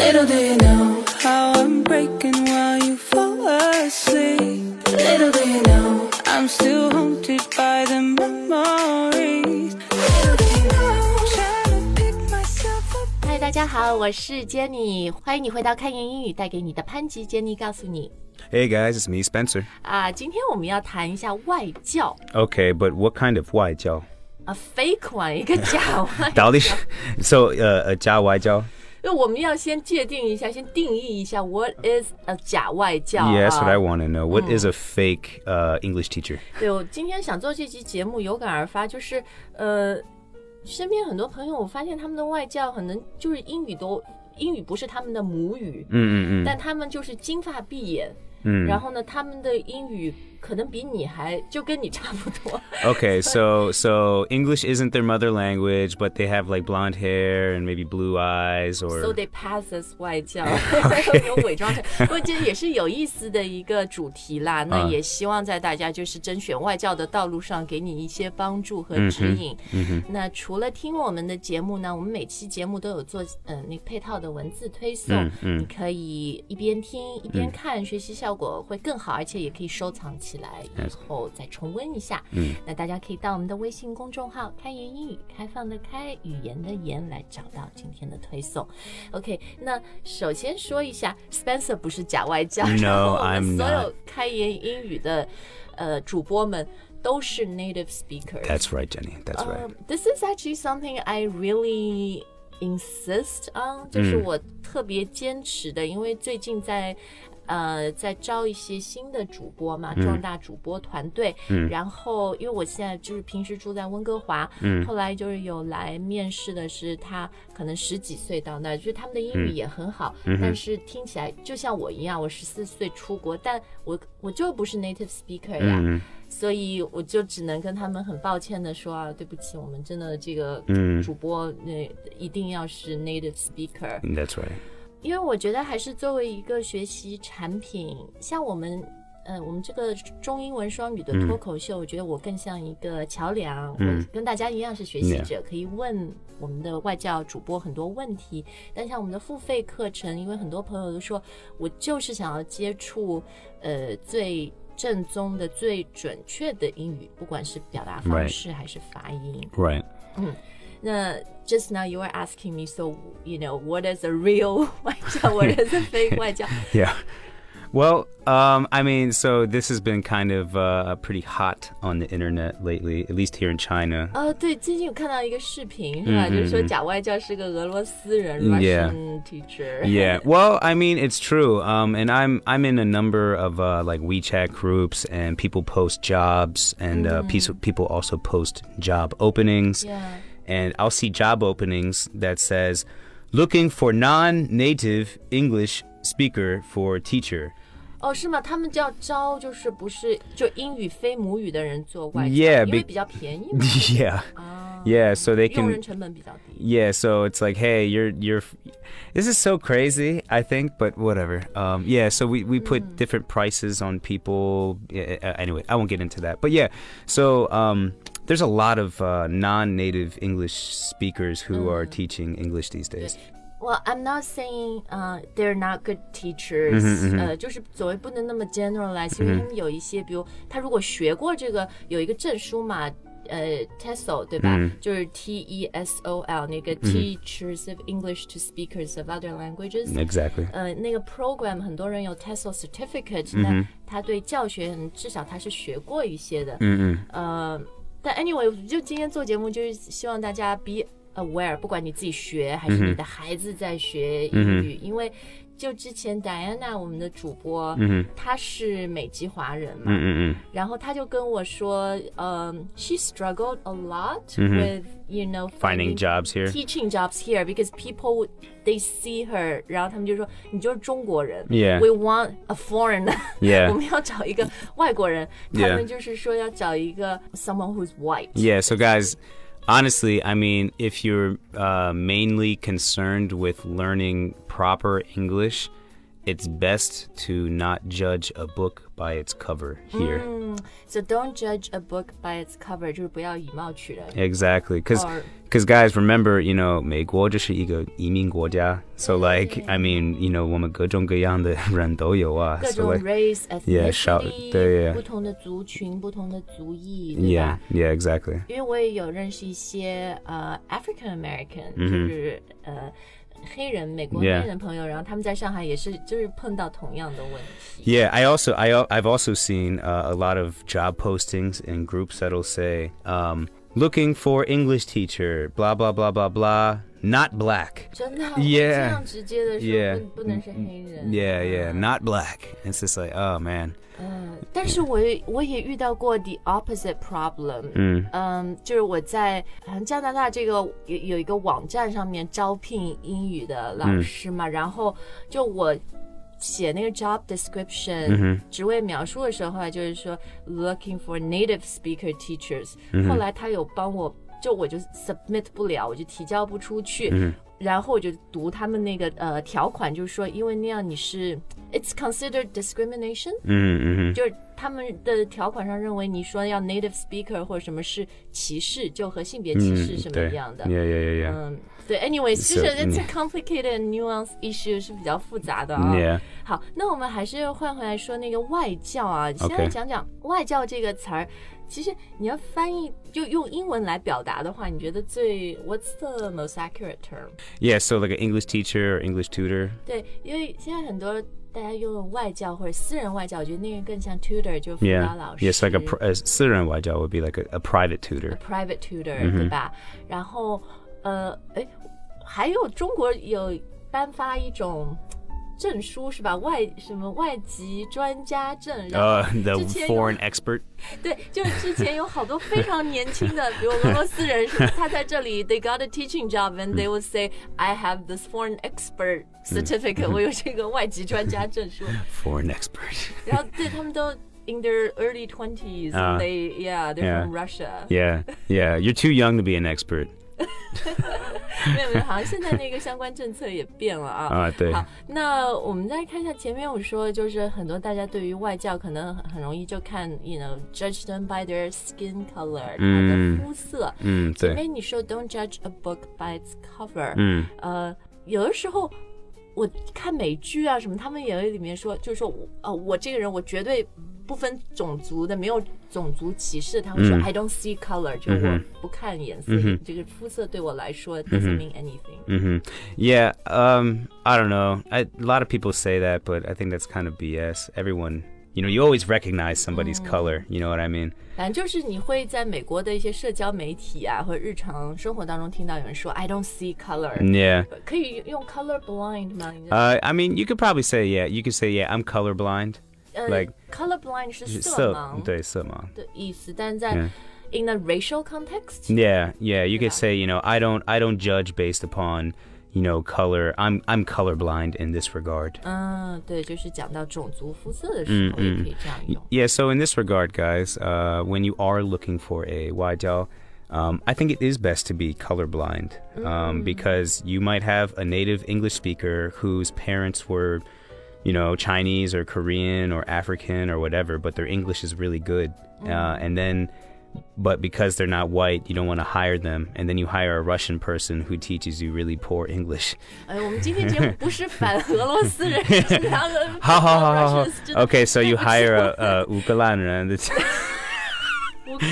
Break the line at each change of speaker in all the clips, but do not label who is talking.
Little do you know how I'm breaking while you fall asleep. Little do you know I'm still haunted by the memories. Little do you know trying to pick myself up.
嗨，大家好，我是 Jenny，欢迎你回到开言英语，带给你的潘吉 Jenny 告诉你
Hey guys, it's me, Spencer.
啊，今天我们要谈一下外教
Okay, but what kind of 外教?
啊，fake one 一个假外
到底是 so 呃呃假外教?
因为我们要先界定一下，先定义一下 what is a 假外教
Yeah, that's
啊
what I want to know. What is a fake uh, English teacher?
对，我今天想做这期节目，有感而发，就是呃，身边很多朋友，我发现他们的外教可能就是英语都英语不是他们的母语，
嗯嗯嗯
但他们就是金发碧眼，
嗯
然后呢，他们的英语可能比你还就跟你差不多。
Okay, so so English isn't their mother language, but they have like blonde hair and maybe blue eyes or So
they pass as 外教，有伪装成，不过这也是有意思的一个主题啦。那
啊
也希望在大家就是甄选外教的道路上，给你一些帮助和指引。嗯那除了听我们的节目呢，我们每期节目都有做呃那个配套的文字推送，你可以一边听一边看，学习效果会更好，而且也可以收藏起来，以后再重温一下。嗯，那大家可以到我们的微信公众号“开言英语”，开放的开，语言的言，来找到今天的推送。OK，那首先说一下，Spencer 不是假外教
No,
然后我
I'm
们所
not.
有开言英语的呃主播们都是 native speakers。
That's right, Jenny. That's right.
Um, this is actually something I really insist on，就是我特别坚持的，因为最近在。呃，在招一些新的主播嘛，壮大主播团队。嗯，然后因为我现在就是平时住在温哥华，嗯，后来就是有来面试的是他，可能十几岁到那儿，就是他们的英语也很好，但是听起来就像我一样，我十四岁出国，但我我就不是 native speaker 呀。所以我就只能跟他们很抱歉的说啊，对不起，我们真的这个主播那、一定要是 native
speaker，That's right.
因为我觉得还是作为一个学习产品，像我们。呃，我们这个中英文双语的脱口秀，我觉得我更像一个桥梁，我跟大家一样是学习者，可以问我们的外教主播很多问题。但像我们的付费课程，因为很多朋友都说我就是想要接触呃最正宗的、最准确的英语，不管是表达方式还是发音。
Right.
那 just now you were asking me, so you know what is a real 外教，what is a fake 外教？
Yeah. Well, um, I mean, so this has been kind of uh, pretty hot on the internet lately, at least here in China.
呃，对，最近有看到一个视频，是吧？就是说假外教是个俄罗斯人
Yeah.
，Russian teacher。
yeah well i mean it's true um and i'm i'm in a number of uh like wechat groups and people post jobs and uh people people also post job openings
Yeah.
and i'll see job openings that says looking for non-native english speaker for teacher
哦，是吗？他们叫招，就是不是就英语非母语的人做外教
Yeah,
因为
be-
比较便宜嘛，
yeah yeah so they
用
can
人成本比较低。
yeah so it's like hey you're you're this is so crazy i think but whatever um yeah so we we put different prices on people yeah, uh, anyway i won't get into that but yeah so um there's a lot of uh, non-native english speakers who are teaching english these days
Well, I'm not saying 呃、they're not good teachers，、呃，就是所谓不能那么 generalize，因为他们有一些，比如他如果学过这个有一个证书嘛。呃，TESOL 对吧？就是 T E S O L 那个 Teachers of English to Speakers of Other Languages，、
exactly
呃，那个 program 很多人有 TESOL certificate，、那他对教学至少他是学过一些的。嗯嗯。呃， 但 anyway，我就今天做节目就是希望大家 be aware，不管你自己学还是你的孩子在学英语，因为就之前 Diana 我们的主播，嗯、她是美籍华人嘛，
嗯嗯
然后她就跟我说，嗯、s h e struggled a lot with you know
finding jobs here
teaching jobs here because people they see her，然后他们就说你就是中国人
Yeah.
we want a foreigner，
Yeah.
我们要找一个外国人，他
Yeah.
们就是说要找一个 someone who's white。
Yeah, so guys, Honestly, I mean, if you're uh, mainly concerned with learning proper English, it's best to not judge a book by its cover here.
So don't judge a book by its cover，就是不要以貌取人。
Exactly, because
Or-
guys, remember, you know, 美国就是一个移民国家. So like, I mean, you know, 我们各种各样的人都有啊。
各
So
种
like,
race、
Yeah，少
ethnicity，
对，yeah
不同的族群、不同的族裔，对
yeah,
吧？
yeah, exactly.
因为我也有认识一些呃 African American，、就
嗯
是呃 黑人美国
Yeah
黑人朋友，然后他们在上海也是就是碰到同样的问题。
Yeah, I also I al- I've also seen uh, a lot of job postings in groups that'll say, um, looking for English teacher, blah blah blah blah blah, not black.
真的，
Yeah
这样直接的说
Yeah
不不能是黑人。
Yeah, yeah, not black. It's just like, oh man.
但是我也我也遇到过 the opposite problem，嗯就是我在好像加拿大这个有有一个网站上面招聘英语的老师嘛，然后就我。 写那个 job description、职位描述的时候，就是说 looking for native speaker teachers、后来他有帮我，就我就 submit 不了，我就提交不出去。然后我就读他们那个呃条款，就是说，因为那样你是 it's considered
discrimination，Mm-hmm.
就是他们的条款上认为你说要 native speaker 或者什么是歧视，就和性别歧视什么一样的。
Yeah, yeah, yeah, yeah.
嗯，对，anyways，其实 it's a complicated and nuanced issue 是比较复杂的啊。
Yeah.
好，那我们还是换回来说那个外教啊，先来讲讲外教这个词儿。其实你要翻译，就用英文来表达的话，你觉得最 What's the most accurate term？
Yeah, so like an English teacher or English tutor.
对，因为现在很多大家用外教或者私人外教，我觉得那个更像 tutor，就辅导
Yeah.
老师。
Yes, like a, pr- a 私人外教 would be like a, a private tutor.
private tutor，、对吧？然后呃，哎，还有中国有颁发一种 证书是吧？外什么外籍专家证，然后
Uh, the
之前有
foreign expert.
对，就是之前有好多非常年轻的，比如俄罗斯人，什么他在这里，they got a teaching job and they would say I have this foreign expert certificate，、我有这个外籍专家证书，
Foreign expert.
然后对他们都 in their early twenties，、
啊
they yeah they're
Yeah.
from Russia。
Yeah, yeah. You're too young to be an expert.
没 有没有，好像现在那个相关政策也变了啊。
啊对
好，那我们再看一下前面我说，就是很多大家对于外教可能很很容易就看，you know judge them by their skin color，他
嗯
的肤色。
嗯，对。
前面你说 don't judge a book by its cover，
嗯
呃，有的时候。我看美剧啊什么，他们也会里面说，就是说我呃，我这个人我绝对不分种族的，没有种族歧视。他会说、
嗯
I don't see color，就我不看颜色，这个肤色对我来说 doesn't mean anything。
hmm Yeah. Um. I don't know. I, a lot of people say that, but I think that's kind of BS. Everyone, you know, you always recognize somebody's color. You know what I mean?
反正就是你会在美国的一些社交媒体啊，或者日常生活当中听到有人说 I don't see color，、
Yeah.
可以用 color blind 吗？你的
Uh. I mean, you could probably say, yeah. You could say, yeah. I'm colorblind.
呃
like-
color blind 是色
色
盲
对色盲。
的意思，但在
Yeah.
in a racial context，
Yeah, yeah. You could
Yeah.
say, you know, I don't, I don't judge based upon, you know, color. I'm, I'm colorblind in this regard.
嗯，对，就是讲到种族肤色的时候也可以这样用。
Yeah. So in this regard, guys, uh, when you are looking for a wajao, um, I think it is best to be colorblind um, because you might have a native English speaker whose parents were, you know, Chinese or Korean or African or whatever, but their English is really good, uh, and then. But because they're not white, you don't want to hire them, and then you hire a Russian person who teaches you really poor English.
哎，我们今天节目不是反俄罗斯人，是两个
好好好好好
Russians，真的
Okay, so you
对不起
hire
我
a, a 乌克兰人的
乌克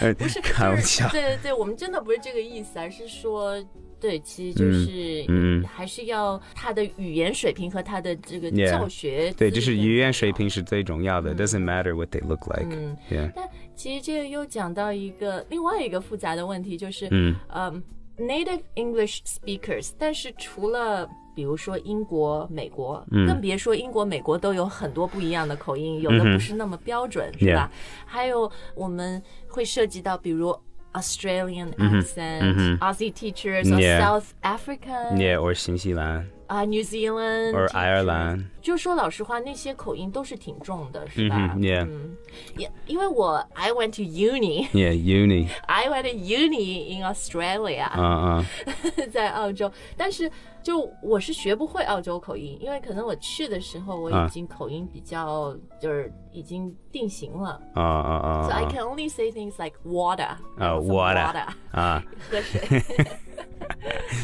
兰。不是，
开玩笑
就是对对对，我们真的不是这个意思，而是说， 对，其实就是，
嗯嗯
还是要他的语言水平和他的这个教学
对，就是语言水平是最重要的。Doesn't matter what they look like.
嗯
Yeah.
但其实这个又讲到一个另外一个复杂的问题，就是，
嗯
嗯，native English speakers，但是除了比如说英国、美国，
嗯
更别说英国、美国都有很多不一样的口音，有的不是那么标准，是吧？还有我们会涉及到，比如 Australian accent、Aussie teachers、or
Yeah
South African。
Yeah, or 新西兰.
啊、New Zealand
or Ireland.
就说老实话，那些口音都是挺重的，是吧
？，yeah
嗯，也因为我 I went to uni，I
Yeah, uni.
went to uni in Australia，、
Uh uh.
在澳洲，但是就我是学不会澳洲口音，因为可能我去的时候我
啊
已经口音比较、就是已经定型了。
Uh uh
So I
uh.
can only say things like water.
Oh, water.
water.
Uh,
喝水。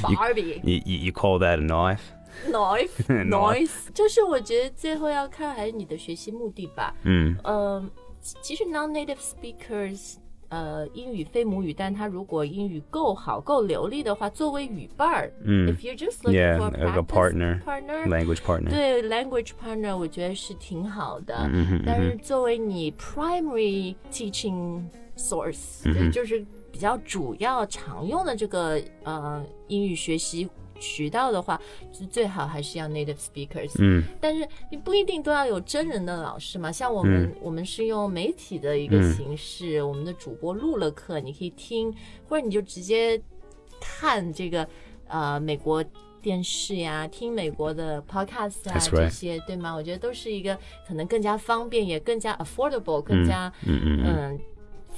Barbie.
you, you you call that a knife?
Noise.
Noise.
Noise. 就是我觉得最后要看还是你的学习目的吧。
嗯
呃，其其实 non-native speakers。呃，英语非母语，但他如果英语够好、够流利的话，作为语伴儿、
嗯
i f you're just looking
Yeah,
for a
like a
practice
partner,
partner,
Language partner.
对 language partner，我觉得是挺好的。
嗯哼
但是作为你 primary teaching source，、就
嗯
就是 比较主要常用的这个呃英语学习渠道的话，就最好还是要 native speakers。
嗯
但是你不一定都要有真人的老师嘛，像我们、我们是用媒体的一个
嗯
形式，我们的主播录了课，你可以听，或者你就直接看这个呃美国电视呀，听美国的 podcast 啊.这些，对吗？我觉得都是一个可能更加方便，也更加 affordable，更加
嗯嗯
嗯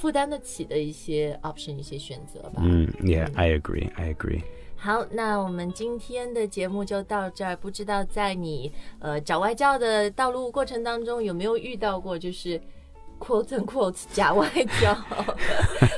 负担得起的一些 option，一些选择吧。
嗯 Yeah, I agree. I agree.
好，那我们今天的节目就到这儿。不知道在你呃找外教的道路过程当中，有没有遇到过就是 quote unquote 假外教，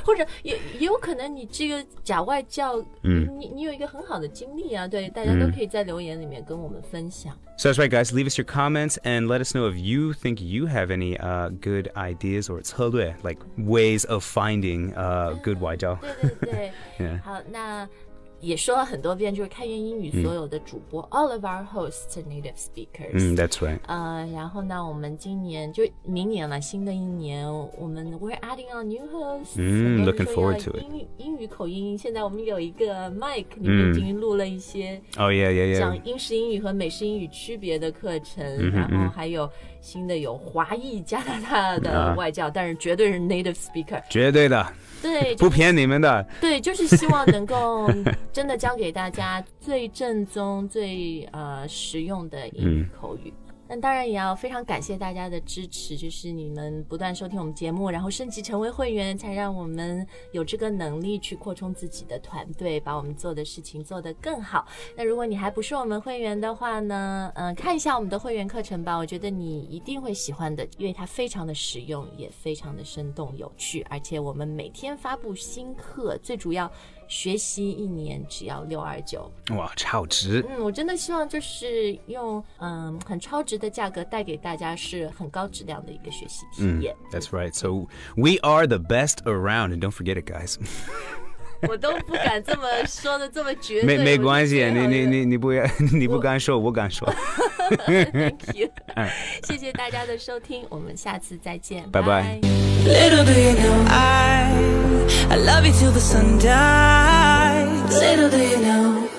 或者也也有可能你这个假外教，
嗯
你你有一个很好的经历啊，对，大家都可以在留言里面跟我们分享。
So that's right, guys. Leave us your comments and let us know if you think you have any uh, good ideas or 策略, like ways of finding uh, good 外教.
对对对
Yeah.
好，那 也说了很多遍，就是开言英语所有的主播、a l l of our hosts native speakers。
Mm, that's right.
呃，然后呢，我们今年就明年了，新的一年，我们 we're adding on new hosts，
嗯 looking forward to it
英语英语口音，现在我们有一个 mic 里面已经录了一些
Oh yeah, yeah,
讲.英式英语和美式英语区别的课程，
嗯
然后
嗯
还有新的有华裔加拿大的
啊
外教，但是绝对是 native speaker，
绝对的，
对，
不骗你们的。
对，就是希望能够 真的教给大家最正宗、最呃实用的英语口语。那当然也要非常感谢大家的支持，就是你们不断收听我们节目，然后升级成为会员，才让我们有这个能力去扩充自己的团队，把我们做的事情做得更好。那如果你还不是我们会员的话呢，嗯、看一下我们的会员课程吧，我觉得你一定会喜欢的，因为它非常的实用，也非常的生动有趣，而且我们每天发布新课，最主要学习一年只要六二九。
哇，超值。
嗯，我真的希望就是用嗯很超值的价格带给大家是很高质量的一个学习体验。
That's right. So we are the best around, and don't forget it, guys.
我都不敢这么说的这么绝对。
没没关系，你你你你不要 你不敢说，我敢说。
Thank you，谢谢大家的收听，我们下次再见，
拜拜
I love you till the sun dies. Little do you know